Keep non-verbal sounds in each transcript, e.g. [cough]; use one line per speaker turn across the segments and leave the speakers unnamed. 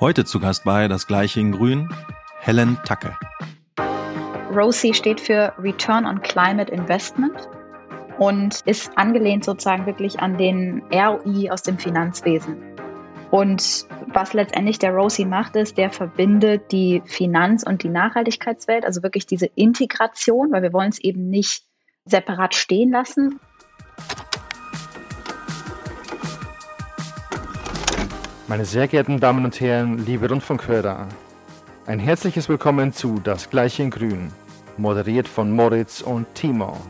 Heute zu Gast bei Das Gleiche in Grün, Helen Tacke.
ROSI steht für Return on Climate Investment und ist angelehnt sozusagen wirklich an den ROI aus dem Finanzwesen. Und was letztendlich der ROSI macht, ist, der verbindet die Finanz- und die Nachhaltigkeitswelt, also wirklich diese Integration, weil wir wollen es eben nicht separat stehen lassen.
Meine sehr geehrten Damen und Herren, liebe Rundfunkhörer, ein herzliches Willkommen zu Das Gleiche in Grün, moderiert von Moritz und Timo.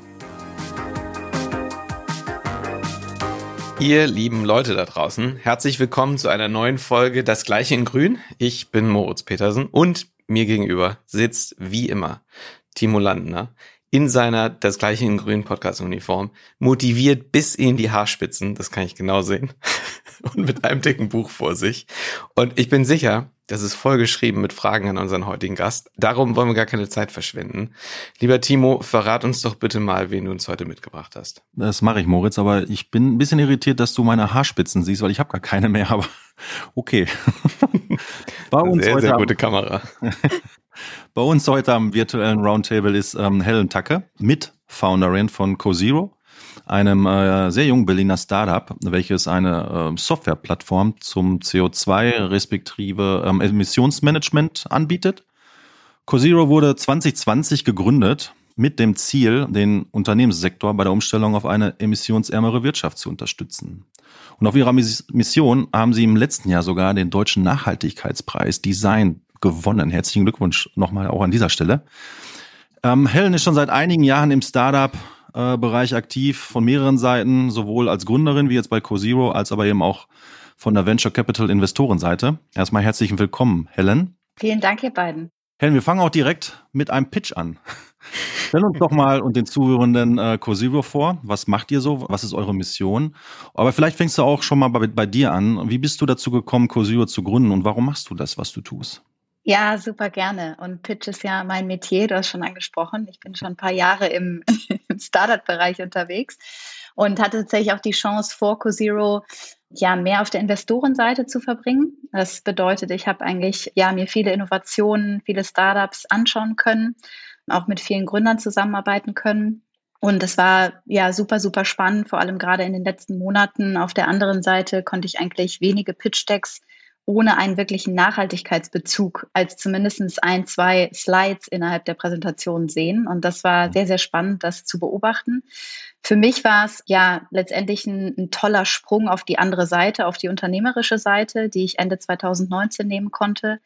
Ihr lieben Leute da draußen, herzlich willkommen zu einer neuen Folge Das Gleiche in Grün. Ich bin Moritz Petersen und mir gegenüber sitzt wie immer Timo Landner in seiner Das Gleiche in Grün Podcast Uniform, motiviert bis in die Haarspitzen, das kann ich genau sehen. Und mit einem dicken Buch vor sich. Und ich bin sicher, das ist vollgeschrieben mit Fragen an unseren heutigen Gast. Darum wollen wir gar keine Zeit verschwenden. Lieber Timo, verrat uns doch bitte mal, wen du uns heute mitgebracht hast.
Das mache ich, Moritz, aber ich bin ein bisschen irritiert, dass du meine Haarspitzen siehst, weil ich habe gar keine mehr, aber [laughs] okay. [laughs]
Bei uns sehr, heute sehr gute Kamera. [laughs]
Bei uns heute am virtuellen Roundtable ist ähm, Helen Tacke, Mitfounderin von CoZero einem äh, sehr jungen Berliner Startup, welches eine äh, Softwareplattform zum CO2 respektive ähm, Emissionsmanagement anbietet. CoZero wurde 2020 gegründet mit dem Ziel, den Unternehmenssektor bei der Umstellung auf eine emissionsärmere Wirtschaft zu unterstützen. Und auf ihrer Mission haben sie im letzten Jahr sogar den deutschen Nachhaltigkeitspreis Design gewonnen. Herzlichen Glückwunsch nochmal auch an dieser Stelle. Ähm, Helen ist schon seit einigen Jahren im Startup Bereich aktiv von mehreren Seiten, sowohl als Gründerin wie jetzt bei CoZero, als aber eben auch von der Venture Capital Investorenseite. Erstmal herzlich willkommen, Helen.
Vielen Dank, ihr beiden.
Helen, wir fangen auch direkt mit einem Pitch an. Stell uns doch mal und den Zuhörenden äh, CoZero vor. Was macht ihr so? Was ist eure Mission? Aber vielleicht fängst du auch schon mal bei, bei dir an. Wie bist du dazu gekommen, CoZero zu gründen und warum machst du das, was du tust?
Ja, super gerne. Und Pitch ist ja mein Metier, du hast schon angesprochen. Ich bin schon ein paar Jahre im, [laughs] Startup-Bereich unterwegs und hatte tatsächlich auch die Chance vor CoZero ja mehr auf der Investorenseite zu verbringen. Das bedeutet, ich habe eigentlich ja mir viele Innovationen, viele Startups anschauen können, auch mit vielen Gründern zusammenarbeiten können. Und es war ja super, super spannend, vor allem gerade in den letzten Monaten. Auf der anderen Seite konnte ich eigentlich wenige Pitch-Decks ohne einen wirklichen Nachhaltigkeitsbezug als zumindest ein, zwei Slides innerhalb der Präsentation sehen. Und das war sehr, sehr spannend, das zu beobachten. Für mich war es ja letztendlich ein, ein, toller Sprung auf die andere Seite, auf die unternehmerische Seite, die ich Ende 2019 nehmen konnte.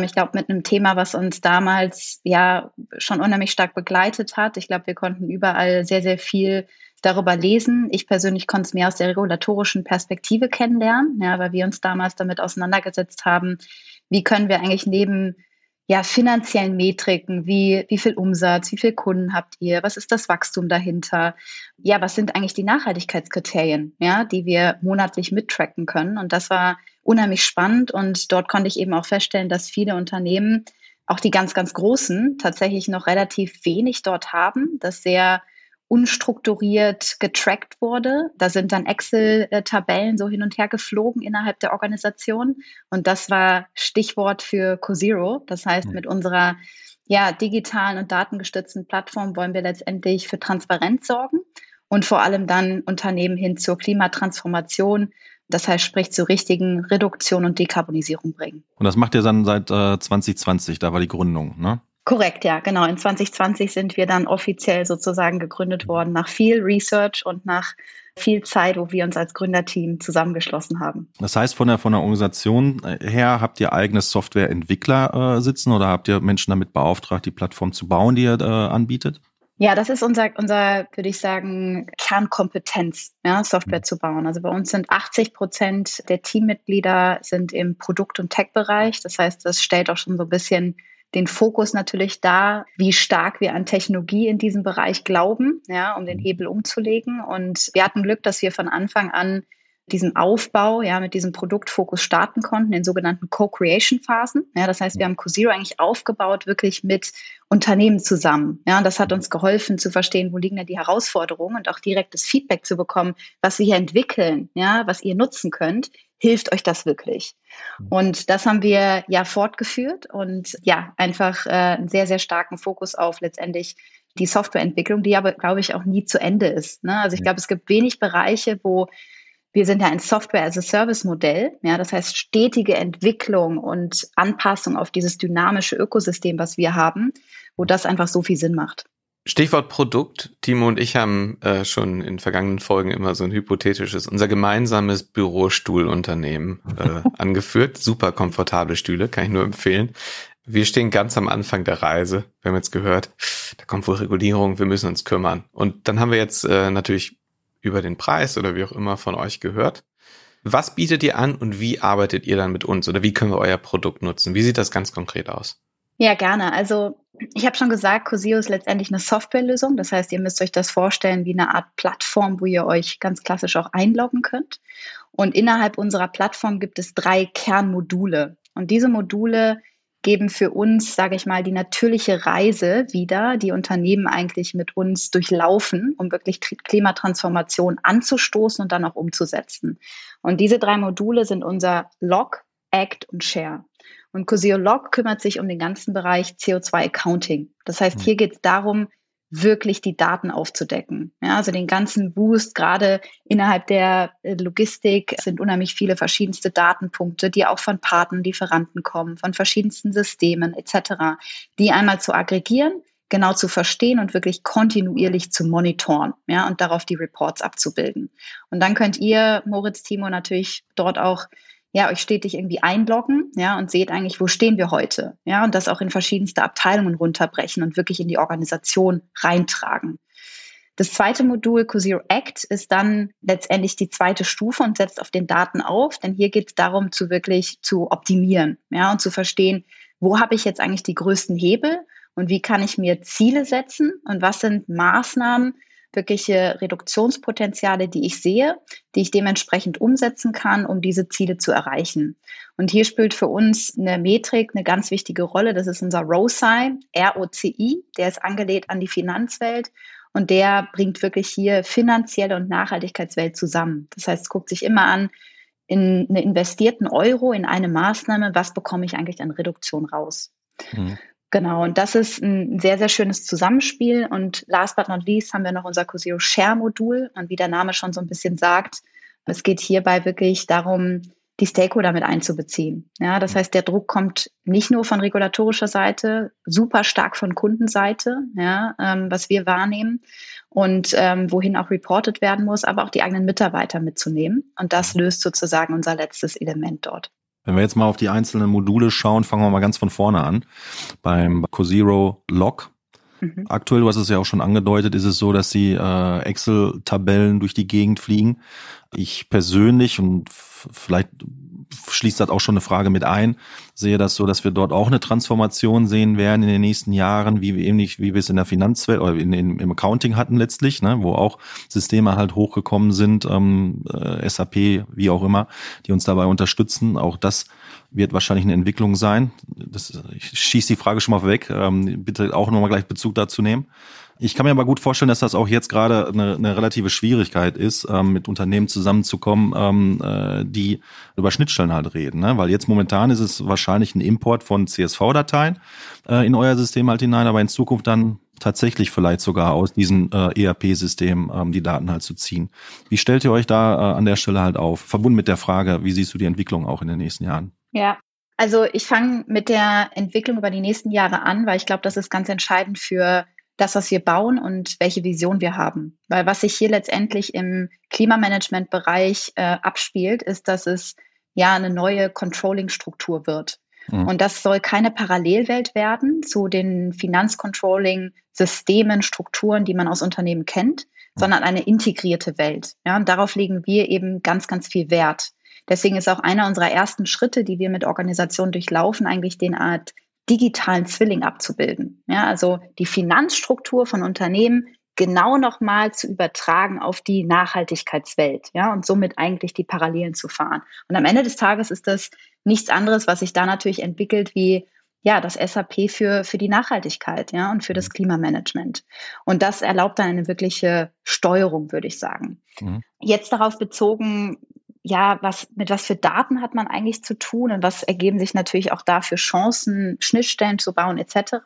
Ich glaube, mit einem Thema, was uns damals ja schon unheimlich stark begleitet hat. Ich glaube, wir konnten überall sehr, sehr viel darüber lesen. Ich persönlich konnte es mehr aus der regulatorischen Perspektive kennenlernen, ja, weil wir uns damals damit auseinandergesetzt haben, wie können wir eigentlich neben ja, finanziellen Metriken, wie, wie viel Umsatz, wie viel Kunden habt ihr, was ist das Wachstum dahinter? Ja, was sind eigentlich die Nachhaltigkeitskriterien, ja, die wir monatlich mittracken können? Und das war unheimlich spannend und dort konnte ich eben auch feststellen, dass viele Unternehmen, auch die ganz, ganz großen, tatsächlich noch relativ wenig dort haben, das sehr unstrukturiert getrackt wurde. Da sind dann Excel-Tabellen so hin und her geflogen innerhalb der Organisation. Und das war Stichwort für CoZero. Das heißt, mit unserer ja, digitalen und datengestützten Plattform wollen wir letztendlich für Transparenz sorgen und vor allem dann Unternehmen hin zur Klimatransformation das heißt, sprich zur richtigen Reduktion und Dekarbonisierung bringen.
Und das macht ihr dann seit äh, 2020, da war die Gründung, ne?
Korrekt, ja, genau. In 2020 sind wir dann offiziell sozusagen gegründet worden, nach viel Research und nach viel Zeit, wo wir uns als Gründerteam zusammengeschlossen haben.
Das heißt, von der, von der Organisation her habt ihr eigene Softwareentwickler äh, sitzen oder habt ihr Menschen damit beauftragt, die Plattform zu bauen, die ihr äh, anbietet?
Ja, das ist unser, unser, würde ich sagen, Kernkompetenz, ja, Software zu bauen. Also bei uns sind 80 Prozent der Teammitglieder sind im Produkt- und Tech-Bereich. Das heißt, das stellt auch schon so ein bisschen den Fokus natürlich da, wie stark wir an Technologie in diesem Bereich glauben, ja, um den Hebel umzulegen. Und wir hatten Glück, dass wir von Anfang an diesen Aufbau, ja, mit diesem Produktfokus starten konnten, in sogenannten Co-Creation-Phasen. Ja, das heißt, wir haben CoZero eigentlich aufgebaut, wirklich mit Unternehmen zusammen. Ja, und das hat uns geholfen zu verstehen, wo liegen denn die Herausforderungen und auch direktes Feedback zu bekommen, was wir hier entwickeln, ja, was ihr nutzen könnt. Hilft euch das wirklich? Und das haben wir ja fortgeführt und ja, einfach äh, einen sehr, sehr starken Fokus auf letztendlich die Softwareentwicklung, die aber, glaube ich, auch nie zu Ende ist. Ne? Also ich glaube, es gibt wenig Bereiche, wo wir sind ja ein Software-as-a-Service-Modell. Ja, das heißt stetige Entwicklung und Anpassung auf dieses dynamische Ökosystem, was wir haben, wo das einfach so viel Sinn macht.
Stichwort Produkt. Timo und ich haben äh, schon in vergangenen Folgen immer so ein hypothetisches, unser gemeinsames Bürostuhlunternehmen äh, [laughs] angeführt. Super komfortable Stühle, kann ich nur empfehlen. Wir stehen ganz am Anfang der Reise. Wir haben jetzt gehört, da kommt wohl Regulierung, wir müssen uns kümmern. Und dann haben wir jetzt äh, natürlich über den Preis oder wie auch immer von euch gehört. Was bietet ihr an und wie arbeitet ihr dann mit uns oder wie können wir euer Produkt nutzen? Wie sieht das ganz konkret aus?
Ja, gerne. Also ich habe schon gesagt, Cosio ist letztendlich eine Softwarelösung. Das heißt, ihr müsst euch das vorstellen wie eine Art Plattform, wo ihr euch ganz klassisch auch einloggen könnt. Und innerhalb unserer Plattform gibt es drei Kernmodule. Und diese Module geben für uns, sage ich mal, die natürliche Reise wieder, die Unternehmen eigentlich mit uns durchlaufen, um wirklich Klimatransformation anzustoßen und dann auch umzusetzen. Und diese drei Module sind unser Log, Act und Share. Und Cosio Log kümmert sich um den ganzen Bereich CO2 Accounting. Das heißt, hm. hier geht es darum, wirklich die Daten aufzudecken. Ja, also den ganzen Boost, gerade innerhalb der äh, Logistik sind unheimlich viele verschiedenste Datenpunkte, die auch von Partnern, Lieferanten kommen, von verschiedensten Systemen etc., die einmal zu aggregieren, genau zu verstehen und wirklich kontinuierlich zu monitoren, ja, und darauf die Reports abzubilden. Und dann könnt ihr, Moritz, Timo, natürlich dort auch ja, euch stetig irgendwie einloggen, ja, und seht eigentlich, wo stehen wir heute, ja, und das auch in verschiedenste Abteilungen runterbrechen und wirklich in die Organisation reintragen. Das zweite Modul CoZero Act ist dann letztendlich die zweite Stufe und setzt auf den Daten auf, denn hier geht es darum, zu wirklich zu optimieren, ja, und zu verstehen, wo habe ich jetzt eigentlich die größten Hebel und wie kann ich mir Ziele setzen und was sind Maßnahmen, wirkliche Reduktionspotenziale, die ich sehe, die ich dementsprechend umsetzen kann, um diese Ziele zu erreichen. Und hier spielt für uns eine Metrik eine ganz wichtige Rolle. Das ist unser ROCI, R-O-C-I. Der ist angelehnt an die Finanzwelt und der bringt wirklich hier finanzielle und Nachhaltigkeitswelt zusammen. Das heißt, es guckt sich immer an, in einen investierten Euro, in eine Maßnahme, was bekomme ich eigentlich an Reduktion raus? Mhm. Genau, und das ist ein sehr, sehr schönes Zusammenspiel. Und last but not least haben wir noch unser Cosio Share Modul. Und wie der Name schon so ein bisschen sagt, es geht hierbei wirklich darum, die Stakeholder mit einzubeziehen. Ja, das heißt, der Druck kommt nicht nur von regulatorischer Seite, super stark von Kundenseite, ja, ähm, was wir wahrnehmen und ähm, wohin auch reported werden muss, aber auch die eigenen Mitarbeiter mitzunehmen. Und das löst sozusagen unser letztes Element dort.
Wenn wir jetzt mal auf die einzelnen Module schauen, fangen wir mal ganz von vorne an. Beim CoZero Log. Mhm. Aktuell, du hast es ja auch schon angedeutet, ist es so, dass die äh, Excel-Tabellen durch die Gegend fliegen. Ich persönlich und vielleicht schließt das auch schon eine Frage mit ein. Sehe das so, dass wir dort auch eine Transformation sehen werden in den nächsten Jahren, wie wir ähnlich wie wir es in der Finanzwelt oder in, in, im Accounting hatten letztlich, ne, wo auch Systeme halt hochgekommen sind, ähm, äh, SAP, wie auch immer, die uns dabei unterstützen. Auch das wird wahrscheinlich eine Entwicklung sein. Das, ich schieße die Frage schon mal weg. Ähm, bitte auch nochmal gleich Bezug dazu nehmen. Ich kann mir aber gut vorstellen, dass das auch jetzt gerade eine, eine relative Schwierigkeit ist, ähm, mit Unternehmen zusammenzukommen, ähm, äh, die über Schnittstellen halt reden. Ne? Weil jetzt momentan ist es wahrscheinlich ein Import von CSV-Dateien äh, in euer System halt hinein, aber in Zukunft dann tatsächlich vielleicht sogar aus diesem äh, ERP-System ähm, die Daten halt zu ziehen. Wie stellt ihr euch da äh, an der Stelle halt auf? Verbunden mit der Frage, wie siehst du die Entwicklung auch in den nächsten Jahren?
Ja, also ich fange mit der Entwicklung über die nächsten Jahre an, weil ich glaube, das ist ganz entscheidend für das, was wir bauen und welche Vision wir haben. Weil was sich hier letztendlich im Klimamanagement-Bereich äh, abspielt, ist, dass es ja eine neue Controlling-Struktur wird. Mhm. Und das soll keine Parallelwelt werden zu den Finanzcontrolling-Systemen, Strukturen, die man aus Unternehmen kennt, mhm. sondern eine integrierte Welt. Ja, und darauf legen wir eben ganz, ganz viel Wert. Deswegen ist auch einer unserer ersten Schritte, die wir mit Organisationen durchlaufen, eigentlich den Art digitalen Zwilling abzubilden. Ja, also die Finanzstruktur von Unternehmen genau nochmal zu übertragen auf die Nachhaltigkeitswelt, ja, und somit eigentlich die Parallelen zu fahren. Und am Ende des Tages ist das nichts anderes, was sich da natürlich entwickelt, wie ja, das SAP für, für die Nachhaltigkeit, ja, und für das. Klimamanagement. Und das erlaubt dann eine wirkliche Steuerung, würde ich sagen. Mhm. Jetzt darauf bezogen, ja, was, mit was für Daten hat man eigentlich zu tun und was ergeben sich natürlich auch da für Chancen, Schnittstellen zu bauen etc.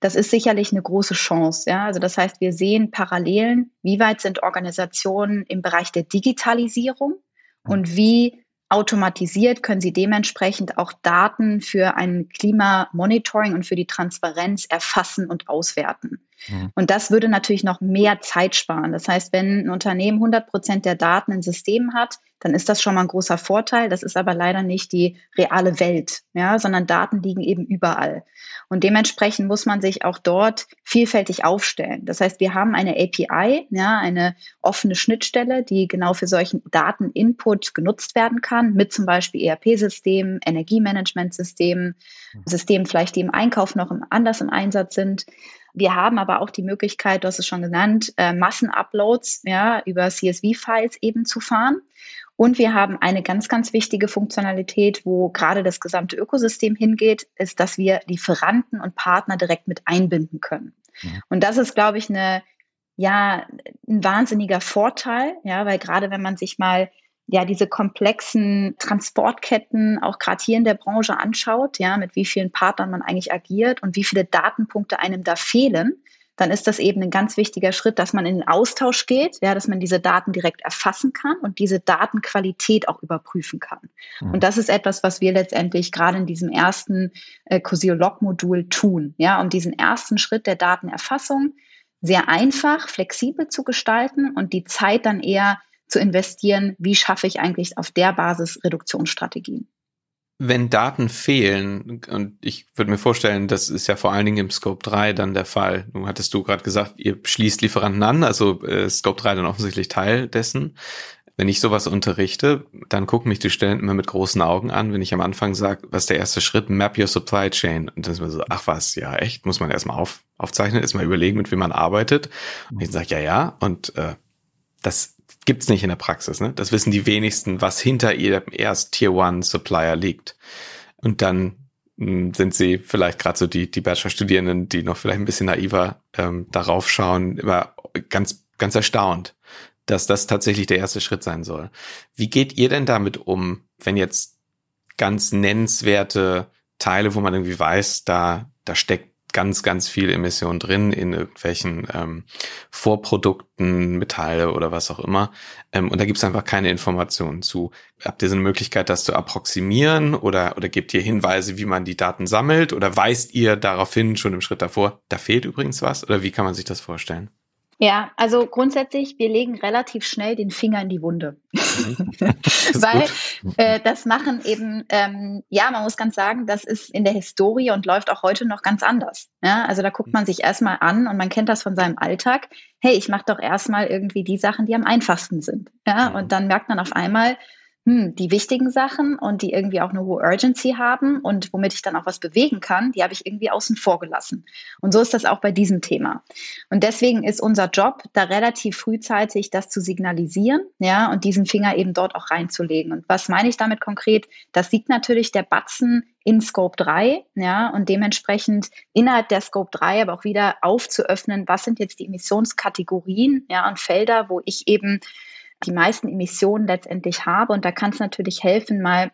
Das ist sicherlich eine große Chance. Ja, also das heißt, wir sehen Parallelen. Wie weit sind Organisationen im Bereich der Digitalisierung und wie automatisiert können Sie dementsprechend auch Daten für ein Klimamonitoring und für die Transparenz erfassen und auswerten. Mhm. Und das würde natürlich noch mehr Zeit sparen. Das heißt, wenn ein Unternehmen 100 Prozent der Daten in Systemen hat, dann ist das schon mal ein großer Vorteil. Das ist aber leider nicht die reale Welt, ja, sondern Daten liegen eben überall. Und dementsprechend muss man sich auch dort vielfältig aufstellen. Das heißt, wir haben eine API, ja, eine offene Schnittstelle, die genau für solchen Dateninput genutzt werden kann, mit zum Beispiel ERP-Systemen, Energiemanagementsystemen. Systemen vielleicht, die im Einkauf noch anders im Einsatz sind. Wir haben aber auch die Möglichkeit, du hast es schon genannt, äh, Massenuploads ja, über CSV-Files eben zu fahren. Und wir haben eine ganz, ganz wichtige Funktionalität, wo gerade das gesamte Ökosystem hingeht, ist, dass wir Lieferanten und Partner direkt mit einbinden können. Mhm. Und das ist, glaube ich, eine, ja, ein wahnsinniger Vorteil, ja, weil gerade wenn man sich mal ja diese komplexen Transportketten auch gerade hier in der Branche anschaut, ja, mit wie vielen Partnern man eigentlich agiert und wie viele Datenpunkte einem da fehlen, dann ist das eben ein ganz wichtiger Schritt, dass man in den Austausch geht, ja, dass man diese Daten direkt erfassen kann und diese Datenqualität auch überprüfen kann. Mhm. Und das ist etwas, was wir letztendlich gerade in diesem ersten äh, Cosio-Log-Modul tun, ja, um diesen ersten Schritt der Datenerfassung sehr einfach, flexibel zu gestalten und die Zeit dann eher zu investieren, wie schaffe ich eigentlich auf der Basis Reduktionsstrategien
wenn Daten fehlen, und ich würde mir vorstellen, das ist ja vor allen Dingen im Scope 3 dann der Fall. Du hattest du gerade gesagt, ihr schließt Lieferanten an, also äh, Scope 3 dann offensichtlich Teil dessen. Wenn ich sowas unterrichte, dann gucken mich die Studenten immer mit großen Augen an, wenn ich am Anfang sage, was ist der erste Schritt? Map your supply chain. Und dann ist man so, ach was, ja echt, muss man erstmal auf, aufzeichnen, erstmal überlegen, mit wem man arbeitet. Und ich sage, ja, ja, und äh, das gibt's nicht in der Praxis. Ne? Das wissen die wenigsten, was hinter ihrem erst Tier One Supplier liegt. Und dann hm, sind sie vielleicht gerade so die, die Bachelor-Studierenden, die noch vielleicht ein bisschen naiver ähm, darauf schauen, immer ganz, ganz erstaunt, dass das tatsächlich der erste Schritt sein soll. Wie geht ihr denn damit um, wenn jetzt ganz nennenswerte Teile, wo man irgendwie weiß, da, da steckt ganz, ganz viel Emission drin in irgendwelchen ähm, Vorprodukten, Metalle oder was auch immer. Ähm, und da gibt es einfach keine Informationen zu. Habt ihr so eine Möglichkeit, das zu approximieren oder, oder gebt ihr Hinweise, wie man die Daten sammelt oder weist ihr daraufhin schon im Schritt davor, da fehlt übrigens was oder wie kann man sich das vorstellen?
Ja, also grundsätzlich, wir legen relativ schnell den Finger in die Wunde. Mhm. [laughs] Weil äh, das machen eben, ähm, ja, man muss ganz sagen, das ist in der Historie und läuft auch heute noch ganz anders. Ja? Also da guckt man sich erstmal an und man kennt das von seinem Alltag. Hey, ich mache doch erstmal irgendwie die Sachen, die am einfachsten sind. Ja? Und dann merkt man auf einmal, hm, die wichtigen Sachen und die irgendwie auch eine hohe Urgency haben und womit ich dann auch was bewegen kann, die habe ich irgendwie außen vor gelassen. Und so ist das auch bei diesem Thema. Und deswegen ist unser Job, da relativ frühzeitig das zu signalisieren, ja, und diesen Finger eben dort auch reinzulegen. Und was meine ich damit konkret? Das sieht natürlich der Batzen in Scope 3, ja, und dementsprechend innerhalb der Scope 3 aber auch wieder aufzuöffnen, was sind jetzt die Emissionskategorien, ja, und Felder, wo ich eben die meisten Emissionen letztendlich habe. Und da kann es natürlich helfen, mal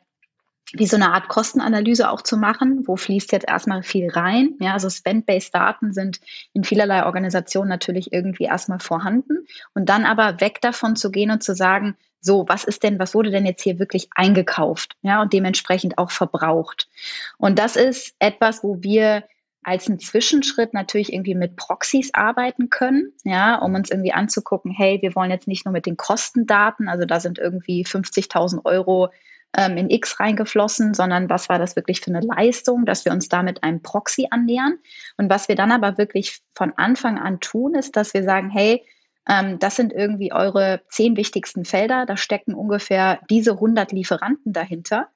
wie so eine Art Kostenanalyse auch zu machen. Wo fließt jetzt erstmal viel rein? Ja, also Spend-Based Daten sind in vielerlei Organisationen natürlich irgendwie erstmal vorhanden. Und dann aber weg davon zu gehen und zu sagen, so, was ist denn, was wurde denn jetzt hier wirklich eingekauft? Ja, und dementsprechend auch verbraucht. Und das ist etwas, wo wir als einen Zwischenschritt natürlich irgendwie mit Proxys arbeiten können, ja, um uns irgendwie anzugucken, hey, wir wollen jetzt nicht nur mit den Kostendaten, also da sind irgendwie 50.000 Euro ähm, in X reingeflossen, sondern was war das wirklich für eine Leistung, dass wir uns damit einem Proxy annähern. Und was wir dann aber wirklich von Anfang an tun, ist, dass wir sagen, hey, ähm, das sind irgendwie eure zehn wichtigsten Felder, da stecken ungefähr diese 100 Lieferanten dahinter.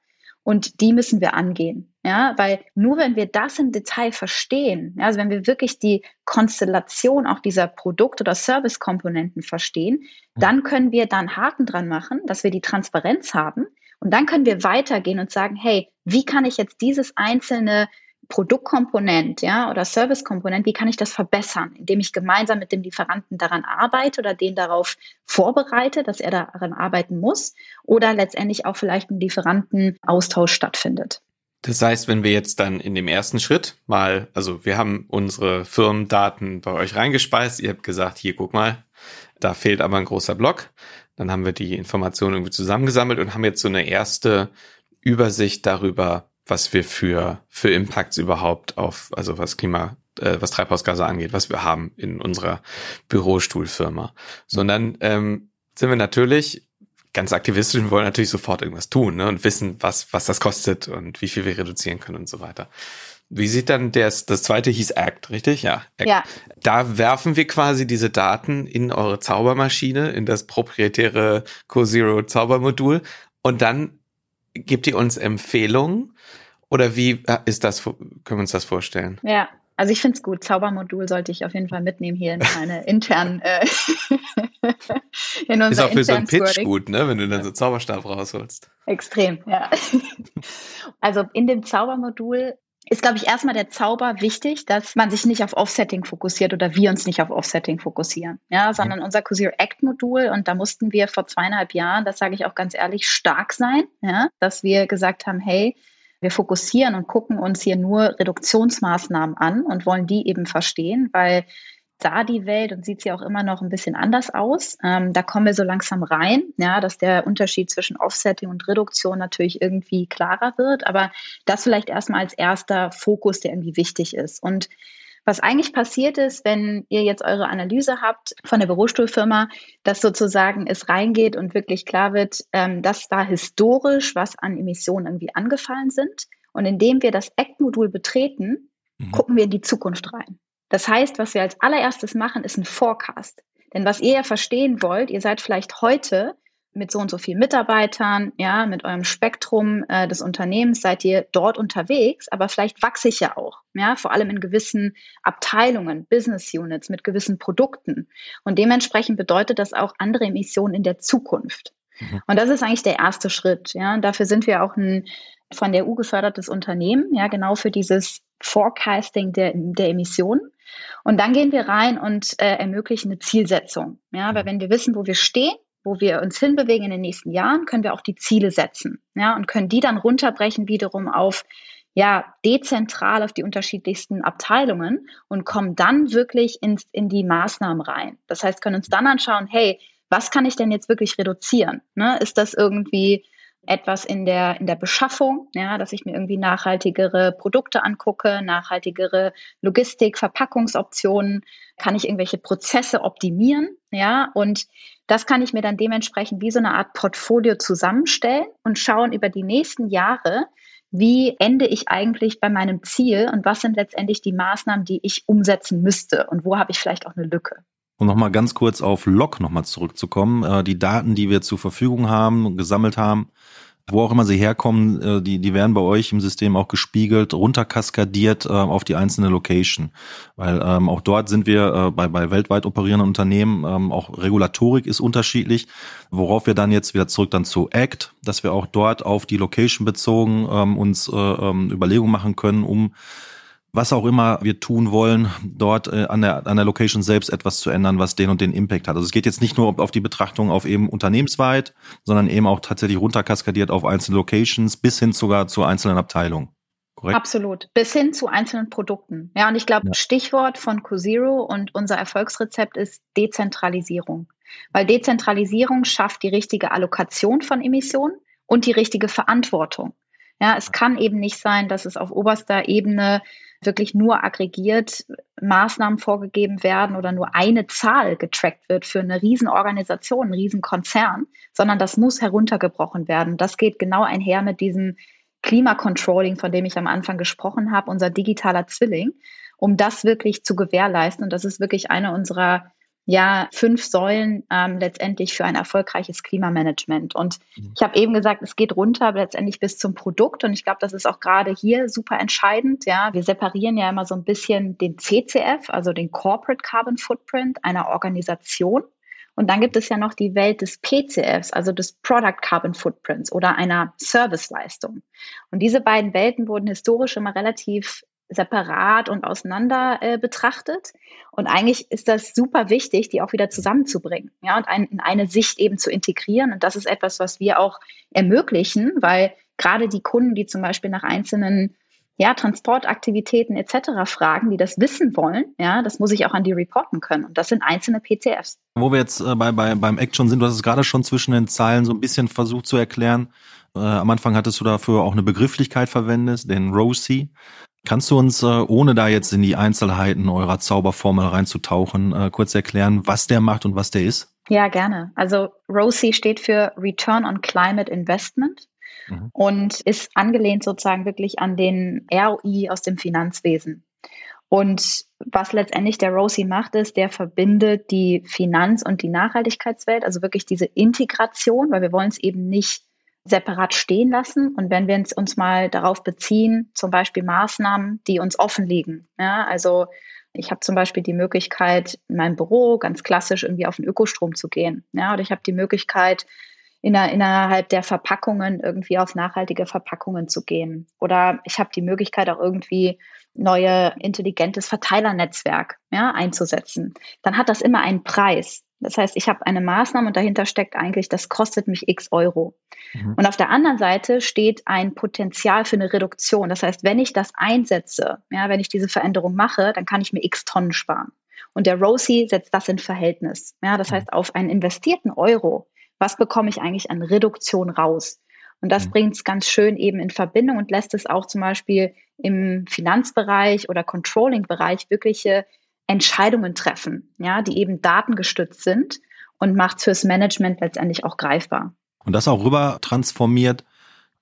Und die müssen wir angehen. Ja, weil nur wenn wir das im Detail verstehen, ja, also wenn wir wirklich die Konstellation auch dieser Produkt- oder Service-Komponenten verstehen, dann können wir da einen Haken dran machen, dass wir die Transparenz haben. Und dann können wir weitergehen und sagen, hey, wie kann ich jetzt dieses einzelne Produktkomponent, ja, oder Servicekomponent, wie kann ich das verbessern, indem ich gemeinsam mit dem Lieferanten daran arbeite oder den darauf vorbereite, dass er daran arbeiten muss oder letztendlich auch vielleicht ein Lieferantenaustausch stattfindet.
Das heißt, wenn wir jetzt dann in dem ersten Schritt mal, also wir haben unsere Firmendaten bei euch reingespeist, ihr habt gesagt, hier guck mal, da fehlt aber ein großer Block. Dann haben wir die Informationen irgendwie zusammengesammelt und haben jetzt so eine erste Übersicht darüber, was wir für, für Impacts überhaupt auf, also was Klima, äh, was Treibhausgase angeht, was wir haben in unserer Bürostuhlfirma. Sondern ähm, sind wir natürlich ganz aktivistisch und wollen natürlich sofort irgendwas tun ne, und wissen, was, was das kostet und wie viel wir reduzieren können und so weiter. Wie sieht dann das, das zweite hieß Act, richtig? Ja, Act.
ja.
Da werfen wir quasi diese Daten in eure Zaubermaschine, in das proprietäre CoZero Zaubermodul und dann gebt ihr uns Empfehlungen oder wie äh, ist das, können wir uns das vorstellen?
Ja, also ich finde es gut. Zaubermodul sollte ich auf jeden Fall mitnehmen hier in meine [laughs] internen äh,
in Ist auch für so ein Pitch Scoring. gut, ne? Wenn du dann so Zauberstab rausholst.
Extrem, ja. [laughs] Also in dem Zaubermodul ist, glaube ich, erstmal der Zauber wichtig, dass man sich nicht auf Offsetting fokussiert oder wir uns nicht auf Offsetting fokussieren, ja, sondern unser Cosier Act Modul und da mussten wir vor zweieinhalb Jahren, das sage ich auch ganz ehrlich, stark sein, ja, dass wir gesagt haben, hey, wir fokussieren und gucken uns hier nur Reduktionsmaßnahmen an und wollen die eben verstehen, weil sah die Welt und sieht sie auch immer noch ein bisschen anders aus. Ähm, da kommen wir so langsam rein, ja, dass der Unterschied zwischen Offsetting und Reduktion natürlich irgendwie klarer wird. Aber das vielleicht erstmal als erster Fokus, der irgendwie wichtig ist. Und was eigentlich passiert ist, wenn ihr jetzt eure Analyse habt von der Bürostuhlfirma, dass sozusagen es reingeht und wirklich klar wird, ähm, dass da historisch was an Emissionen irgendwie angefallen sind. Und indem wir das ACT-Modul betreten, mhm. gucken wir in die Zukunft rein. Das heißt, was wir als allererstes machen, ist ein Forecast. Denn was ihr ja verstehen wollt, ihr seid vielleicht heute mit so und so vielen Mitarbeitern, ja, mit eurem Spektrum äh, des Unternehmens seid ihr dort unterwegs, aber vielleicht wachse ich ja auch, ja, vor allem in gewissen Abteilungen, Business Units, mit gewissen Produkten. Und dementsprechend bedeutet das auch andere Emissionen in der Zukunft. Mhm. Und das ist eigentlich der erste Schritt, ja. Und dafür sind wir auch ein von der EU gefördertes Unternehmen, ja, genau für dieses Forecasting der, der Emissionen. Und dann gehen wir rein und äh, ermöglichen eine Zielsetzung. Ja, weil mhm. wenn wir wissen, wo wir stehen, wo wir uns hinbewegen in den nächsten Jahren, können wir auch die Ziele setzen. Ja, und können die dann runterbrechen wiederum auf ja, dezentral auf die unterschiedlichsten Abteilungen und kommen dann wirklich ins, in die Maßnahmen rein. Das heißt, können uns dann anschauen, hey, was kann ich denn jetzt wirklich reduzieren? Ne? Ist das irgendwie etwas in der, in der Beschaffung, ja, dass ich mir irgendwie nachhaltigere Produkte angucke, nachhaltigere Logistik, Verpackungsoptionen, kann ich irgendwelche Prozesse optimieren, ja, und das kann ich mir dann dementsprechend wie so eine Art Portfolio zusammenstellen und schauen über die nächsten Jahre, wie ende ich eigentlich bei meinem Ziel und was sind letztendlich die Maßnahmen, die ich umsetzen müsste und wo habe ich vielleicht auch eine Lücke.
Um nochmal ganz kurz auf Log nochmal zurückzukommen, äh, die Daten, die wir zur Verfügung haben gesammelt haben, wo auch immer sie herkommen, äh, die, die werden bei euch im System auch gespiegelt, runterkaskadiert äh, auf die einzelne Location. Weil ähm, auch dort sind wir äh, bei, bei weltweit operierenden Unternehmen, ähm, auch Regulatorik ist unterschiedlich, worauf wir dann jetzt wieder zurück dann zu ACT, dass wir auch dort auf die Location bezogen ähm, uns äh, ähm, Überlegungen machen können, um was auch immer wir tun wollen, dort äh, an, der, an der Location selbst etwas zu ändern, was den und den Impact hat. Also es geht jetzt nicht nur auf die Betrachtung auf eben unternehmensweit, sondern eben auch tatsächlich runterkaskadiert auf einzelne Locations bis hin sogar zu einzelnen Abteilungen.
Korrekt? Absolut. Bis hin zu einzelnen Produkten. Ja, und ich glaube, ja. Stichwort von CoZero und unser Erfolgsrezept ist Dezentralisierung. Weil Dezentralisierung schafft die richtige Allokation von Emissionen und die richtige Verantwortung. Ja, es kann eben nicht sein, dass es auf oberster Ebene wirklich nur aggregiert Maßnahmen vorgegeben werden oder nur eine Zahl getrackt wird für eine Riesenorganisation, einen Riesenkonzern, sondern das muss heruntergebrochen werden. Das geht genau einher mit diesem Klimacontrolling, von dem ich am Anfang gesprochen habe, unser digitaler Zwilling, um das wirklich zu gewährleisten. Und das ist wirklich eine unserer ja fünf Säulen ähm, letztendlich für ein erfolgreiches Klimamanagement. Und mhm. ich habe eben gesagt, es geht runter letztendlich bis zum Produkt. Und ich glaube, das ist auch gerade hier super entscheidend. Ja, wir separieren ja immer so ein bisschen den CCF, also den Corporate Carbon Footprint einer Organisation. Und dann gibt es ja noch die Welt des PCFs, also des Product Carbon Footprints oder einer Serviceleistung. Und diese beiden Welten wurden historisch immer relativ separat und auseinander äh, betrachtet. Und eigentlich ist das super wichtig, die auch wieder zusammenzubringen, ja, und ein, in eine Sicht eben zu integrieren. Und das ist etwas, was wir auch ermöglichen, weil gerade die Kunden, die zum Beispiel nach einzelnen ja, Transportaktivitäten etc. fragen, die das wissen wollen, ja, das muss ich auch an die reporten können. Und das sind einzelne PCFs.
Wo wir jetzt äh, bei, bei, beim Action sind, du hast es gerade schon zwischen den Zeilen so ein bisschen versucht zu erklären. Äh, am Anfang hattest du dafür auch eine Begrifflichkeit verwendet, den ROSI. Kannst du uns, äh, ohne da jetzt in die Einzelheiten eurer Zauberformel reinzutauchen, äh, kurz erklären, was der macht und was der ist?
Ja, gerne. Also ROSI steht für Return on Climate Investment mhm. und ist angelehnt sozusagen wirklich an den ROI aus dem Finanzwesen. Und was letztendlich der ROSI macht, ist, der verbindet die Finanz- und die Nachhaltigkeitswelt, also wirklich diese Integration, weil wir wollen es eben nicht separat stehen lassen. Und wenn wir uns mal darauf beziehen, zum Beispiel Maßnahmen, die uns offen liegen. Ja, also ich habe zum Beispiel die Möglichkeit, in meinem Büro ganz klassisch irgendwie auf den Ökostrom zu gehen. Ja, oder ich habe die Möglichkeit, innerhalb der Verpackungen irgendwie auf nachhaltige Verpackungen zu gehen. Oder ich habe die Möglichkeit auch irgendwie neue intelligentes Verteilernetzwerk ja, einzusetzen. Dann hat das immer einen Preis. Das heißt, ich habe eine Maßnahme und dahinter steckt eigentlich, das kostet mich x Euro. Mhm. Und auf der anderen Seite steht ein Potenzial für eine Reduktion. Das heißt, wenn ich das einsetze, ja, wenn ich diese Veränderung mache, dann kann ich mir x Tonnen sparen. Und der ROSI setzt das in Verhältnis. Ja, das mhm. heißt, auf einen investierten Euro, was bekomme ich eigentlich an Reduktion raus? Und das mhm. bringt es ganz schön eben in Verbindung und lässt es auch zum Beispiel im Finanzbereich oder Controlling-Bereich wirkliche Entscheidungen treffen, ja, die eben datengestützt sind und macht fürs Management letztendlich auch greifbar.
Und das auch rüber transformiert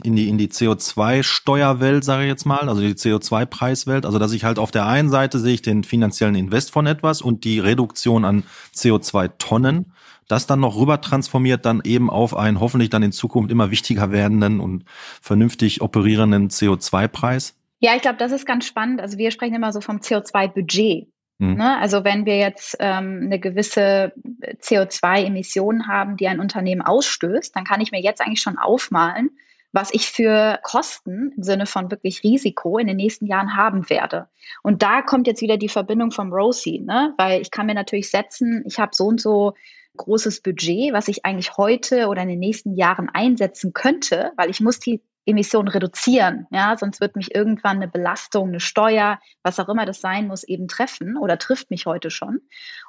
in die, in die CO2-Steuerwelt, sage ich jetzt mal, also die CO2-Preiswelt. Also dass ich halt auf der einen Seite sehe ich den finanziellen Invest von etwas und die Reduktion an CO2-Tonnen, das dann noch rüber transformiert dann eben auf einen hoffentlich dann in Zukunft immer wichtiger werdenden und vernünftig operierenden CO2-Preis.
Ja, ich glaube, das ist ganz spannend. Also wir sprechen immer so vom CO2-Budget. Mhm. Ne? Also wenn wir jetzt ähm, eine gewisse CO2-Emission haben, die ein Unternehmen ausstößt, dann kann ich mir jetzt eigentlich schon aufmalen, was ich für Kosten im Sinne von wirklich Risiko in den nächsten Jahren haben werde. Und da kommt jetzt wieder die Verbindung vom ROSI, ne? weil ich kann mir natürlich setzen, ich habe so und so großes Budget, was ich eigentlich heute oder in den nächsten Jahren einsetzen könnte, weil ich muss die Emissionen reduzieren. Ja, sonst wird mich irgendwann eine Belastung, eine Steuer, was auch immer das sein muss, eben treffen oder trifft mich heute schon.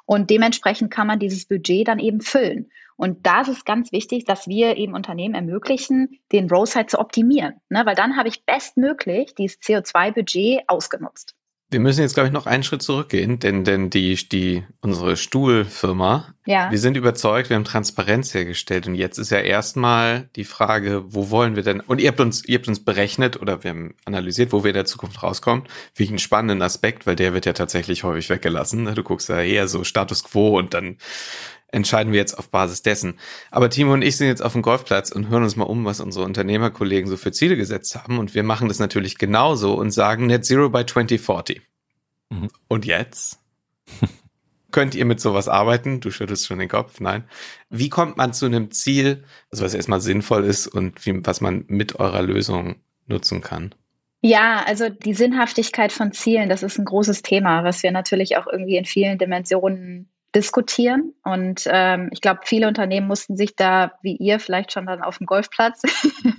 Und dementsprechend kann man dieses Budget dann eben füllen. Und da ist es ganz wichtig, dass wir eben Unternehmen ermöglichen, den Roadside zu optimieren, ne? weil dann habe ich bestmöglich dieses CO2-Budget ausgenutzt.
Wir müssen jetzt, glaube ich, noch einen Schritt zurückgehen, denn, denn die, die, unsere Stuhlfirma, ja. wir sind überzeugt, wir haben Transparenz hergestellt und jetzt ist ja erstmal die Frage, wo wollen wir denn, und ihr habt uns, ihr habt uns berechnet oder wir haben analysiert, wo wir in der Zukunft rauskommen. Finde ich einen spannenden Aspekt, weil der wird ja tatsächlich häufig weggelassen. Du guckst ja eher so Status Quo und dann entscheiden wir jetzt auf Basis dessen. Aber Timo und ich sind jetzt auf dem Golfplatz und hören uns mal um, was unsere Unternehmerkollegen so für Ziele gesetzt haben. Und wir machen das natürlich genauso und sagen Net Zero by 2040. Mhm. Und jetzt? [laughs] Könnt ihr mit sowas arbeiten? Du schüttelst schon den Kopf. Nein. Wie kommt man zu einem Ziel, also was erstmal sinnvoll ist und wie, was man mit eurer Lösung nutzen kann?
Ja, also die Sinnhaftigkeit von Zielen, das ist ein großes Thema, was wir natürlich auch irgendwie in vielen Dimensionen diskutieren. Und ähm, ich glaube, viele Unternehmen mussten sich da, wie ihr, vielleicht schon dann auf dem Golfplatz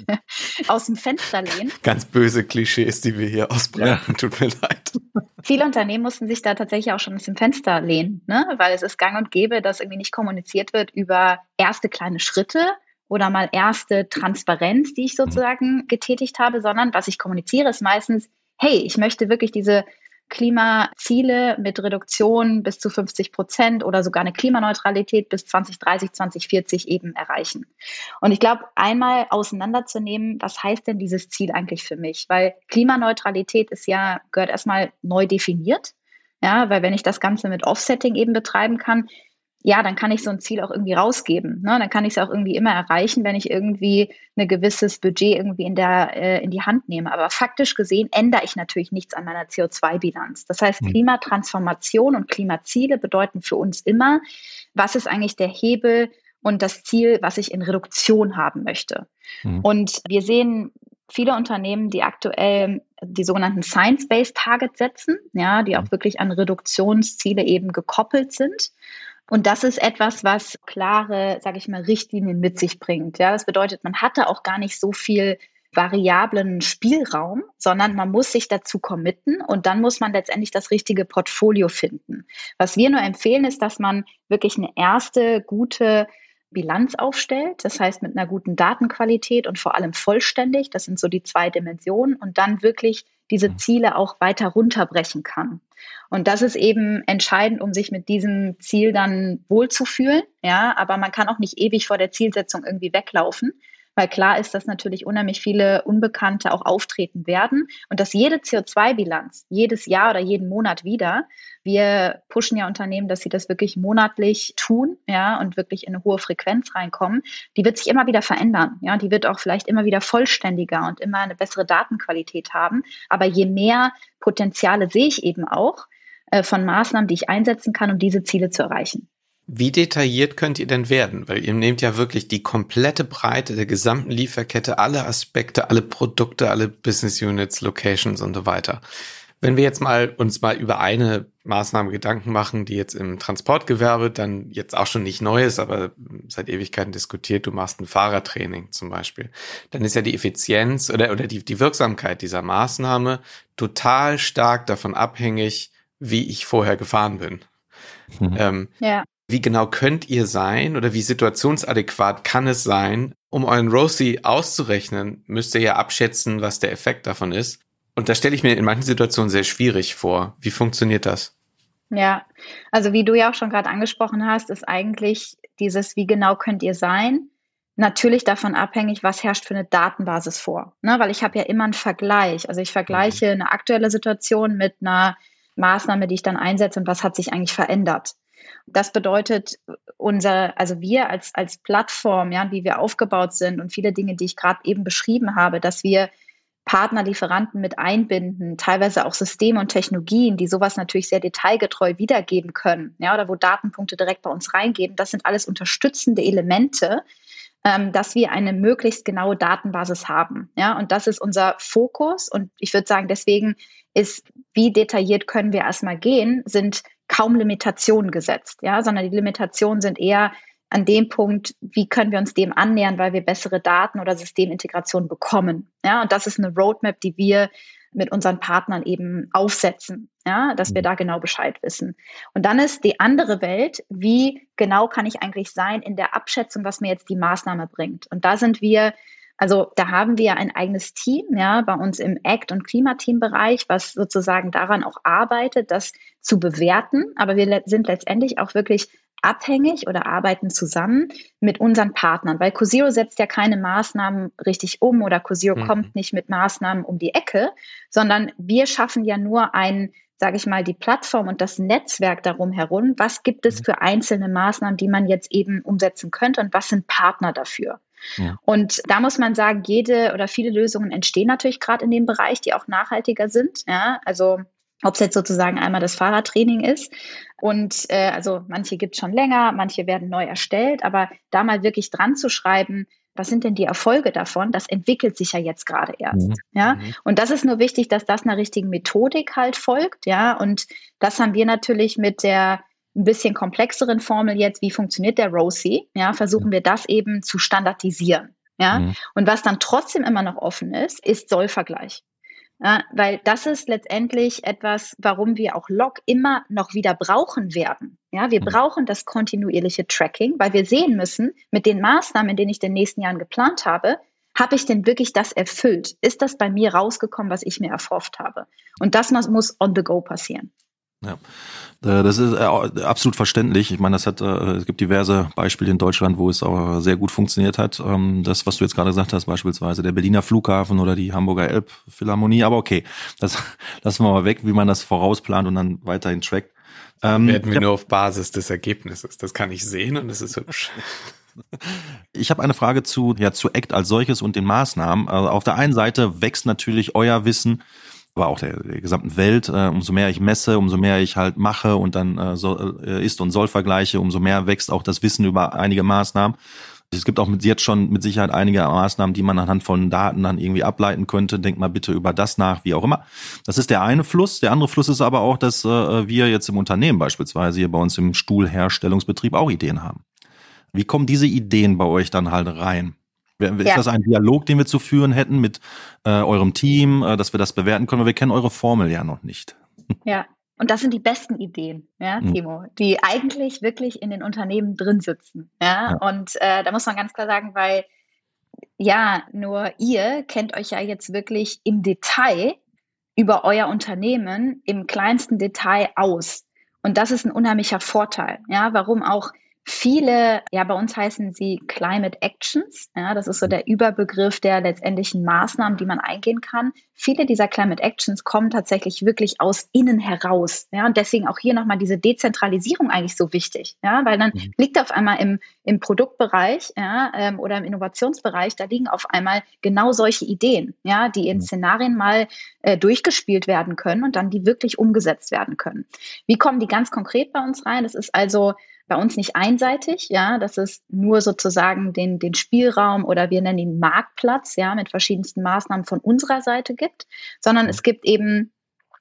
[laughs] aus dem Fenster lehnen.
Ganz böse Klischees, die wir hier ausbreiten, ja. tut mir leid.
Viele Unternehmen mussten sich da tatsächlich auch schon aus dem Fenster lehnen, ne? weil es ist gang und gäbe, dass irgendwie nicht kommuniziert wird über erste kleine Schritte, oder mal erste Transparenz, die ich mhm. sozusagen getätigt habe, sondern was ich kommuniziere, ist meistens, hey, ich möchte wirklich diese Klimaziele mit Reduktion bis zu 50 Prozent oder sogar eine Klimaneutralität bis 2030, 2040 eben erreichen. Und ich glaube, einmal auseinanderzunehmen, was heißt denn dieses Ziel eigentlich für mich? Weil Klimaneutralität ist ja, gehört erstmal neu definiert. Ja, weil wenn ich das Ganze mit Offsetting eben betreiben kann, ja, dann kann ich so ein Ziel auch irgendwie rausgeben. Ne? Dann kann ich es auch irgendwie immer erreichen, wenn ich irgendwie ein gewisses Budget irgendwie in, der, äh, in die Hand nehme. Aber faktisch gesehen ändere ich natürlich nichts an meiner CO2-Bilanz. Das heißt, mhm. Klimatransformation und Klimaziele bedeuten für uns immer, was ist eigentlich der Hebel und das Ziel, was ich in Reduktion haben möchte. Mhm. Und wir sehen viele Unternehmen, die aktuell die sogenannten Science-Based Targets setzen, ja, die auch mhm. wirklich an Reduktionsziele eben gekoppelt sind. Und das ist etwas, was klare, sage ich mal, Richtlinien mit sich bringt. Ja, das bedeutet, man hatte auch gar nicht so viel variablen Spielraum, sondern man muss sich dazu committen und dann muss man letztendlich das richtige Portfolio finden. Was wir nur empfehlen, ist, dass man wirklich eine erste gute Bilanz aufstellt, das heißt mit einer guten Datenqualität und vor allem vollständig, das sind so die zwei Dimensionen, und dann wirklich diese mhm. Ziele auch weiter runterbrechen kann. Und das ist eben entscheidend, um sich mit diesem Ziel dann wohlzufühlen. Ja, aber man kann auch nicht ewig vor der Zielsetzung irgendwie weglaufen, weil klar ist, dass natürlich unheimlich viele Unbekannte auch auftreten werden und dass jede CO2-Bilanz jedes Jahr oder jeden Monat wieder, wir pushen ja Unternehmen, dass sie das wirklich monatlich tun, ja, und wirklich in eine hohe Frequenz reinkommen, die wird sich immer wieder verändern, ja, die wird auch vielleicht immer wieder vollständiger und immer eine bessere Datenqualität haben, aber je mehr Potenziale sehe ich eben auch äh, von Maßnahmen, die ich einsetzen kann, um diese Ziele zu erreichen.
Wie detailliert könnt ihr denn werden? Weil ihr nehmt ja wirklich die komplette Breite der gesamten Lieferkette, alle Aspekte, alle Produkte, alle Business Units, Locations und so weiter. Wenn wir jetzt mal uns mal über eine Maßnahme Gedanken machen, die jetzt im Transportgewerbe dann jetzt auch schon nicht neu ist, aber seit Ewigkeiten diskutiert, du machst ein Fahrertraining zum Beispiel, dann ist ja die Effizienz oder, oder die, die Wirksamkeit dieser Maßnahme total stark davon abhängig, wie ich vorher gefahren bin. Mhm. Ähm, ja. Wie genau könnt ihr sein oder wie situationsadäquat kann es sein, um euren Rosie auszurechnen, müsst ihr ja abschätzen, was der Effekt davon ist. Und da stelle ich mir in manchen Situationen sehr schwierig vor. Wie funktioniert das?
Ja, also wie du ja auch schon gerade angesprochen hast, ist eigentlich dieses, wie genau könnt ihr sein, natürlich davon abhängig, was herrscht für eine Datenbasis vor. Ne? Weil ich habe ja immer einen Vergleich. Also ich vergleiche mhm. eine aktuelle Situation mit einer Maßnahme, die ich dann einsetze und was hat sich eigentlich verändert. Das bedeutet, unser, also wir als, als Plattform, ja, wie wir aufgebaut sind und viele Dinge, die ich gerade eben beschrieben habe, dass wir Partner, Lieferanten mit einbinden, teilweise auch Systeme und Technologien, die sowas natürlich sehr detailgetreu wiedergeben können, ja, oder wo Datenpunkte direkt bei uns reingeben. Das sind alles unterstützende Elemente, ähm, dass wir eine möglichst genaue Datenbasis haben. Ja, und das ist unser Fokus. Und ich würde sagen, deswegen ist, wie detailliert können wir erstmal gehen, sind kaum Limitationen gesetzt, ja, sondern die Limitationen sind eher an dem Punkt, wie können wir uns dem annähern, weil wir bessere Daten oder Systemintegration bekommen. Ja, und das ist eine Roadmap, die wir mit unseren Partnern eben aufsetzen, ja, dass wir mhm. da genau Bescheid wissen. Und dann ist die andere Welt, wie genau kann ich eigentlich sein in der Abschätzung, was mir jetzt die Maßnahme bringt. Und da sind wir also da haben wir ein eigenes Team, ja, bei uns im Act- und Klimateam-Bereich, was sozusagen daran auch arbeitet, das zu bewerten. Aber wir sind letztendlich auch wirklich abhängig oder arbeiten zusammen mit unseren Partnern, weil CoZero setzt ja keine Maßnahmen richtig um oder CoZero mhm. kommt nicht mit Maßnahmen um die Ecke, sondern wir schaffen ja nur ein sage ich mal, die Plattform und das Netzwerk darum herum. Was gibt es mhm. für einzelne Maßnahmen, die man jetzt eben umsetzen könnte und was sind Partner dafür? Ja. Und da muss man sagen, jede oder viele Lösungen entstehen natürlich gerade in dem Bereich, die auch nachhaltiger sind. Ja, also ob es jetzt sozusagen einmal das Fahrradtraining ist. Und äh, also manche gibt es schon länger, manche werden neu erstellt, aber da mal wirklich dran zu schreiben, was sind denn die Erfolge davon? Das entwickelt sich ja jetzt gerade erst. Mhm. Ja. Mhm. Und das ist nur wichtig, dass das einer richtigen Methodik halt folgt. Ja. Und das haben wir natürlich mit der ein bisschen komplexeren Formel jetzt, wie funktioniert der Rosie, ja, versuchen wir das eben zu standardisieren. Ja, mhm. und was dann trotzdem immer noch offen ist, ist Sollvergleich. Ja, weil das ist letztendlich etwas, warum wir auch Log immer noch wieder brauchen werden. Ja, wir mhm. brauchen das kontinuierliche Tracking, weil wir sehen müssen, mit den Maßnahmen, in denen ich in den nächsten Jahren geplant habe, habe ich denn wirklich das erfüllt? Ist das bei mir rausgekommen, was ich mir erhofft habe? Und das muss on the go passieren.
Ja, äh, das ist äh, absolut verständlich. Ich meine, das hat, äh, es gibt diverse Beispiele in Deutschland, wo es auch sehr gut funktioniert hat. Ähm, das, was du jetzt gerade gesagt hast, beispielsweise der Berliner Flughafen oder die Hamburger Elbphilharmonie. Aber okay, das [laughs] lassen wir mal weg, wie man das vorausplant und dann weiterhin trackt.
Ähm, Werden wir nur auf Basis des Ergebnisses. Das kann ich sehen und es ist hübsch. [laughs]
Ich habe eine Frage zu, ja, zu ACT als solches und den Maßnahmen. Also auf der einen Seite wächst natürlich euer Wissen, aber auch der, der gesamten Welt. Äh, umso mehr ich messe, umso mehr ich halt mache und dann äh, so, äh, ist und soll vergleiche, umso mehr wächst auch das Wissen über einige Maßnahmen. Es gibt auch mit, jetzt schon mit Sicherheit einige Maßnahmen, die man anhand von Daten dann irgendwie ableiten könnte. Denkt mal bitte über das nach, wie auch immer. Das ist der eine Fluss. Der andere Fluss ist aber auch, dass äh, wir jetzt im Unternehmen beispielsweise hier bei uns im Stuhlherstellungsbetrieb auch Ideen haben. Wie kommen diese Ideen bei euch dann halt rein? Ist ja. das ein Dialog, den wir zu führen hätten mit äh, eurem Team, äh, dass wir das bewerten können? Weil wir kennen eure Formel ja noch nicht.
Ja, und das sind die besten Ideen, ja, mhm. Timo, die eigentlich wirklich in den Unternehmen drin sitzen. Ja, ja. und äh, da muss man ganz klar sagen, weil ja, nur ihr kennt euch ja jetzt wirklich im Detail über euer Unternehmen im kleinsten Detail aus. Und das ist ein unheimlicher Vorteil. Ja, warum auch viele, ja, bei uns heißen sie Climate Actions. Ja, das ist so der Überbegriff der letztendlichen Maßnahmen, die man eingehen kann. Viele dieser Climate Actions kommen tatsächlich wirklich aus innen heraus. Ja, und deswegen auch hier nochmal diese Dezentralisierung eigentlich so wichtig. Ja, weil dann mhm. liegt auf einmal im, im Produktbereich, ja, ähm, oder im Innovationsbereich, da liegen auf einmal genau solche Ideen, ja, die in mhm. Szenarien mal äh, durchgespielt werden können und dann die wirklich umgesetzt werden können. Wie kommen die ganz konkret bei uns rein? Das ist also bei uns nicht einseitig, ja, dass es nur sozusagen den, den Spielraum oder wir nennen ihn Marktplatz, ja, mit verschiedensten Maßnahmen von unserer Seite gibt, sondern es gibt eben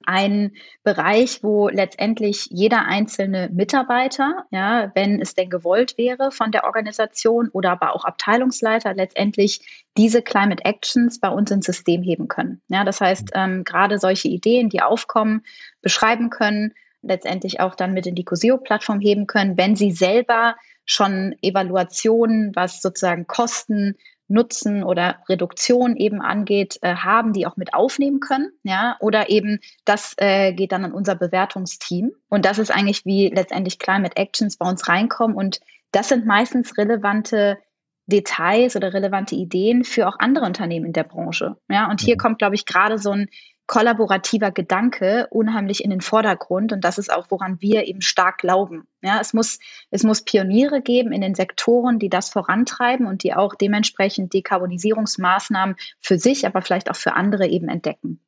einen Bereich, wo letztendlich jeder einzelne Mitarbeiter, ja, wenn es denn gewollt wäre von der Organisation oder aber auch Abteilungsleiter, letztendlich diese Climate Actions bei uns ins System heben können. Ja, das heißt, ähm, gerade solche Ideen, die aufkommen, beschreiben können, letztendlich auch dann mit in die Cosio-Plattform heben können, wenn sie selber schon Evaluationen, was sozusagen Kosten, Nutzen oder Reduktion eben angeht, äh, haben, die auch mit aufnehmen können, ja, oder eben das äh, geht dann an unser Bewertungsteam. Und das ist eigentlich wie letztendlich Climate Actions bei uns reinkommen. Und das sind meistens relevante Details oder relevante Ideen für auch andere Unternehmen in der Branche, ja, und hier mhm. kommt glaube ich gerade so ein kollaborativer Gedanke unheimlich in den Vordergrund und das ist auch, woran wir eben stark glauben. Ja, es muss, es muss Pioniere geben in den Sektoren, die das vorantreiben und die auch dementsprechend Dekarbonisierungsmaßnahmen für sich, aber vielleicht auch für andere eben entdecken.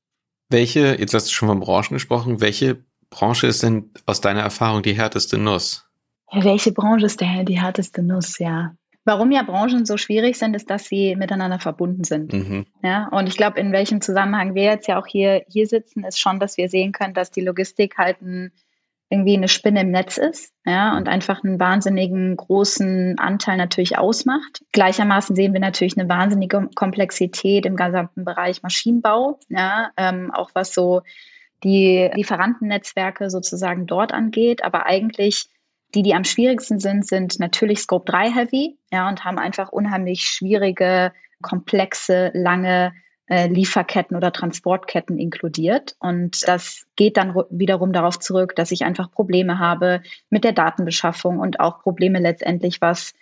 Welche, jetzt hast du schon von Branchen gesprochen, welche Branche ist denn aus deiner Erfahrung die härteste Nuss?
Ja, welche Branche ist der, die härteste Nuss? Ja, Warum ja Branchen so schwierig sind, ist, dass sie miteinander verbunden sind. Mhm. Ja, und ich glaube, in welchem Zusammenhang wir jetzt ja auch hier, hier sitzen, ist schon, dass wir sehen können, dass die Logistik halt ein, irgendwie eine Spinne im Netz ist, ja, und einfach einen wahnsinnigen großen Anteil natürlich ausmacht. Gleichermaßen sehen wir natürlich eine wahnsinnige Komplexität im gesamten Bereich Maschinenbau, ja, ähm, auch was so die Lieferantennetzwerke sozusagen dort angeht, aber eigentlich die, die am schwierigsten sind, sind natürlich Scope 3 Heavy, ja, und haben einfach unheimlich schwierige, komplexe, lange äh, Lieferketten oder Transportketten inkludiert. Und das geht dann wiederum darauf zurück, dass ich einfach Probleme habe mit der Datenbeschaffung und auch Probleme letztendlich, was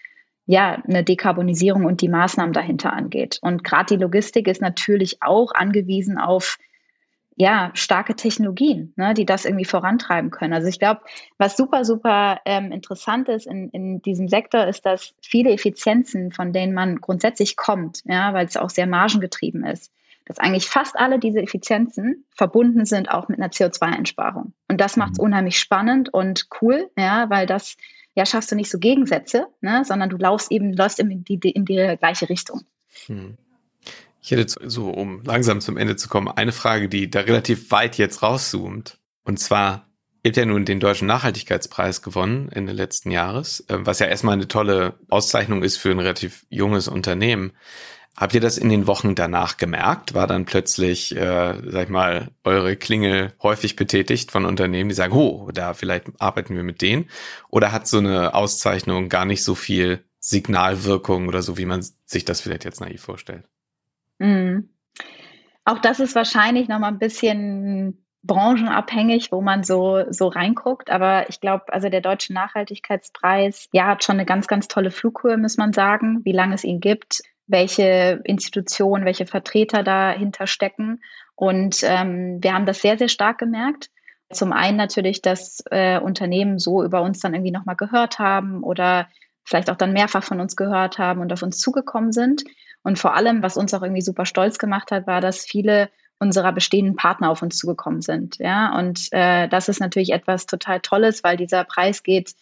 ja, eine Dekarbonisierung und die Maßnahmen dahinter angeht. Und gerade die Logistik ist natürlich auch angewiesen auf ja, starke Technologien, ne, die das irgendwie vorantreiben können. Also ich glaube, was super, super ähm, interessant ist in, in diesem Sektor, ist, dass viele Effizienzen, von denen man grundsätzlich kommt, ja, weil es auch sehr margengetrieben ist, dass eigentlich fast alle diese Effizienzen verbunden sind auch mit einer CO2-Einsparung. Und das macht es mhm. unheimlich spannend und cool, ja, weil das ja schaffst du nicht so Gegensätze, ne, sondern du laufst eben, läufst in die, in die gleiche Richtung. Hm.
Ich hätte so, um langsam zum Ende zu kommen, eine Frage, die da relativ weit jetzt rauszoomt. Und zwar, ihr habt ja nun den Deutschen Nachhaltigkeitspreis gewonnen Ende letzten Jahres, äh, was ja erstmal eine tolle Auszeichnung ist für ein relativ junges Unternehmen. Habt ihr das in den Wochen danach gemerkt? War dann plötzlich, äh, sag ich mal, eure Klingel häufig betätigt von Unternehmen, die sagen, oh, da vielleicht arbeiten wir mit denen? Oder hat so eine Auszeichnung gar nicht so viel Signalwirkung oder so, wie man sich das vielleicht jetzt naiv vorstellt?
Mhm. Auch das ist wahrscheinlich noch mal ein bisschen branchenabhängig, wo man so, so reinguckt. Aber ich glaube, also der Deutsche Nachhaltigkeitspreis, ja, hat schon eine ganz, ganz tolle Flughöhe, muss man sagen, wie lange es ihn gibt, welche Institutionen, welche Vertreter dahinter stecken. Und ähm, wir haben das sehr, sehr stark gemerkt. Zum einen natürlich, dass äh, Unternehmen so über uns dann irgendwie nochmal gehört haben oder vielleicht auch dann mehrfach von uns gehört haben und auf uns zugekommen sind. Und vor allem, was uns auch irgendwie super stolz gemacht hat, war, dass viele unserer bestehenden Partner auf uns zugekommen sind. Ja, und äh, das ist natürlich etwas total Tolles, weil dieser Preis geht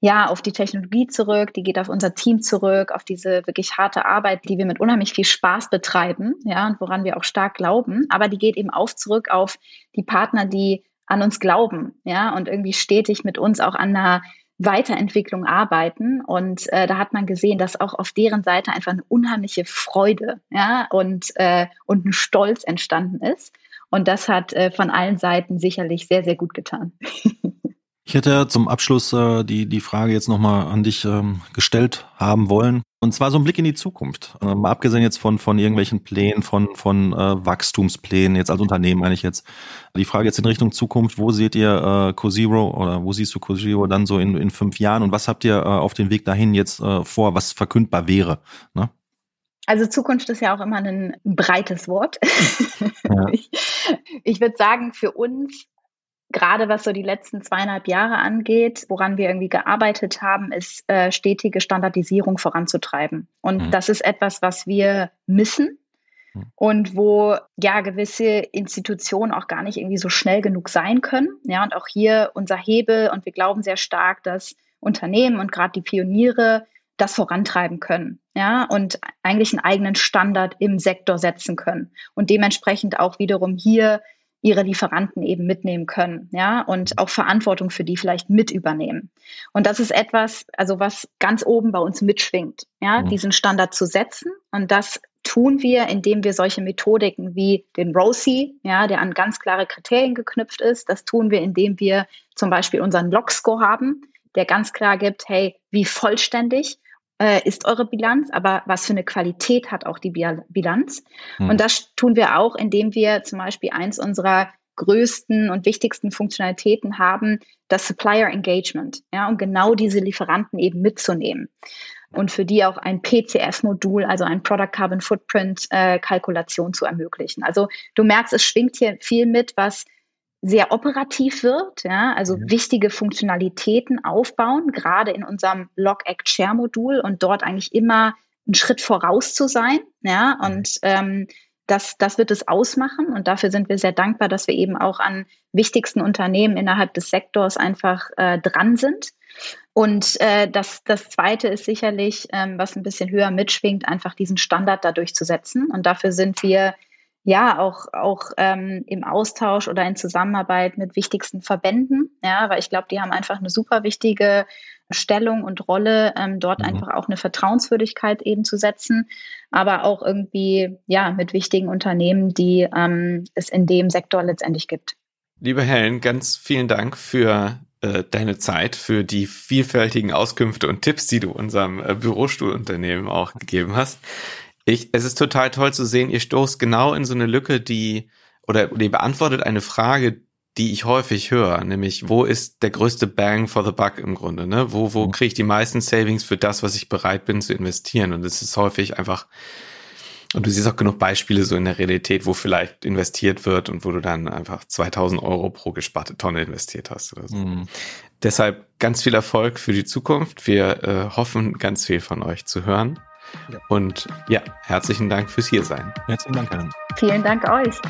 ja auf die Technologie zurück, die geht auf unser Team zurück, auf diese wirklich harte Arbeit, die wir mit unheimlich viel Spaß betreiben, ja, und woran wir auch stark glauben. Aber die geht eben auch zurück auf die Partner, die an uns glauben, ja, und irgendwie stetig mit uns auch an einer Weiterentwicklung arbeiten. Und äh, da hat man gesehen, dass auch auf deren Seite einfach eine unheimliche Freude ja, und, äh, und ein Stolz entstanden ist. Und das hat äh, von allen Seiten sicherlich sehr, sehr gut getan. [laughs]
Ich hätte zum Abschluss äh, die, die Frage jetzt nochmal an dich ähm, gestellt haben wollen. Und zwar so ein Blick in die Zukunft. Äh, mal abgesehen jetzt von, von irgendwelchen Plänen, von, von äh, Wachstumsplänen, jetzt als Unternehmen meine ich jetzt. Die Frage jetzt in Richtung Zukunft, wo seht ihr äh, CoZero oder wo siehst du CoZero dann so in, in fünf Jahren und was habt ihr äh, auf den Weg dahin jetzt äh, vor, was verkündbar wäre? Ne?
Also Zukunft ist ja auch immer ein breites Wort. Ja. [laughs] ich, ich würde sagen, für uns gerade was so die letzten zweieinhalb Jahre angeht, woran wir irgendwie gearbeitet haben, ist äh, stetige Standardisierung voranzutreiben. Und mhm. das ist etwas, was wir missen mhm. und wo ja gewisse Institutionen auch gar nicht irgendwie so schnell genug sein können. Ja, und auch hier unser Hebel und wir glauben sehr stark, dass Unternehmen und gerade die Pioniere das vorantreiben können, ja, und eigentlich einen eigenen Standard im Sektor setzen können und dementsprechend auch wiederum hier ihre Lieferanten eben mitnehmen können, ja, und auch Verantwortung für die vielleicht mit übernehmen. Und das ist etwas, also was ganz oben bei uns mitschwingt, ja, mhm. diesen Standard zu setzen. Und das tun wir, indem wir solche Methodiken wie den ROSI, ja, der an ganz klare Kriterien geknüpft ist, das tun wir, indem wir zum Beispiel unseren Log-Score haben, der ganz klar gibt, hey, wie vollständig äh, ist eure Bilanz, aber was für eine Qualität hat auch die Bilanz? Hm. Und das tun wir auch, indem wir zum Beispiel eins unserer größten und wichtigsten Funktionalitäten haben, das Supplier Engagement, ja, um genau diese Lieferanten eben mitzunehmen und für die auch ein PCF-Modul, also ein Product Carbon Footprint äh, Kalkulation zu ermöglichen. Also du merkst, es schwingt hier viel mit, was sehr operativ wird, ja, also mhm. wichtige Funktionalitäten aufbauen, gerade in unserem Log Act Share Modul und dort eigentlich immer einen Schritt voraus zu sein, ja, mhm. und ähm, das, das wird es ausmachen und dafür sind wir sehr dankbar, dass wir eben auch an wichtigsten Unternehmen innerhalb des Sektors einfach äh, dran sind. Und äh, das, das Zweite ist sicherlich, ähm, was ein bisschen höher mitschwingt, einfach diesen Standard da durchzusetzen. Und dafür sind wir ja auch auch ähm, im Austausch oder in Zusammenarbeit mit wichtigsten Verbänden, ja, weil ich glaube, die haben einfach eine super wichtige Stellung und Rolle, ähm, dort mhm. einfach auch eine Vertrauenswürdigkeit eben zu setzen, aber auch irgendwie ja mit wichtigen Unternehmen, die ähm, es in dem Sektor letztendlich gibt.
Liebe Helen, ganz vielen Dank für äh, deine Zeit, für die vielfältigen Auskünfte und Tipps, die du unserem äh, Bürostuhlunternehmen auch gegeben hast. Ich, es ist total toll zu sehen, ihr stoßt genau in so eine Lücke, die, oder die beantwortet eine Frage, die ich häufig höre, nämlich wo ist der größte Bang for the Buck im Grunde, ne? Wo, wo mhm. kriege ich die meisten Savings für das, was ich bereit bin zu investieren? Und es ist häufig einfach, und du siehst auch genug Beispiele so in der Realität, wo vielleicht investiert wird und wo du dann einfach 2000 Euro pro gesparte Tonne investiert hast oder so. Mhm. Deshalb ganz viel Erfolg für die Zukunft. Wir äh, hoffen, ganz viel von euch zu hören. Ja. Und ja, herzlichen Dank fürs Hier sein.
Herzlichen Dank, Helen.
Vielen Dank euch.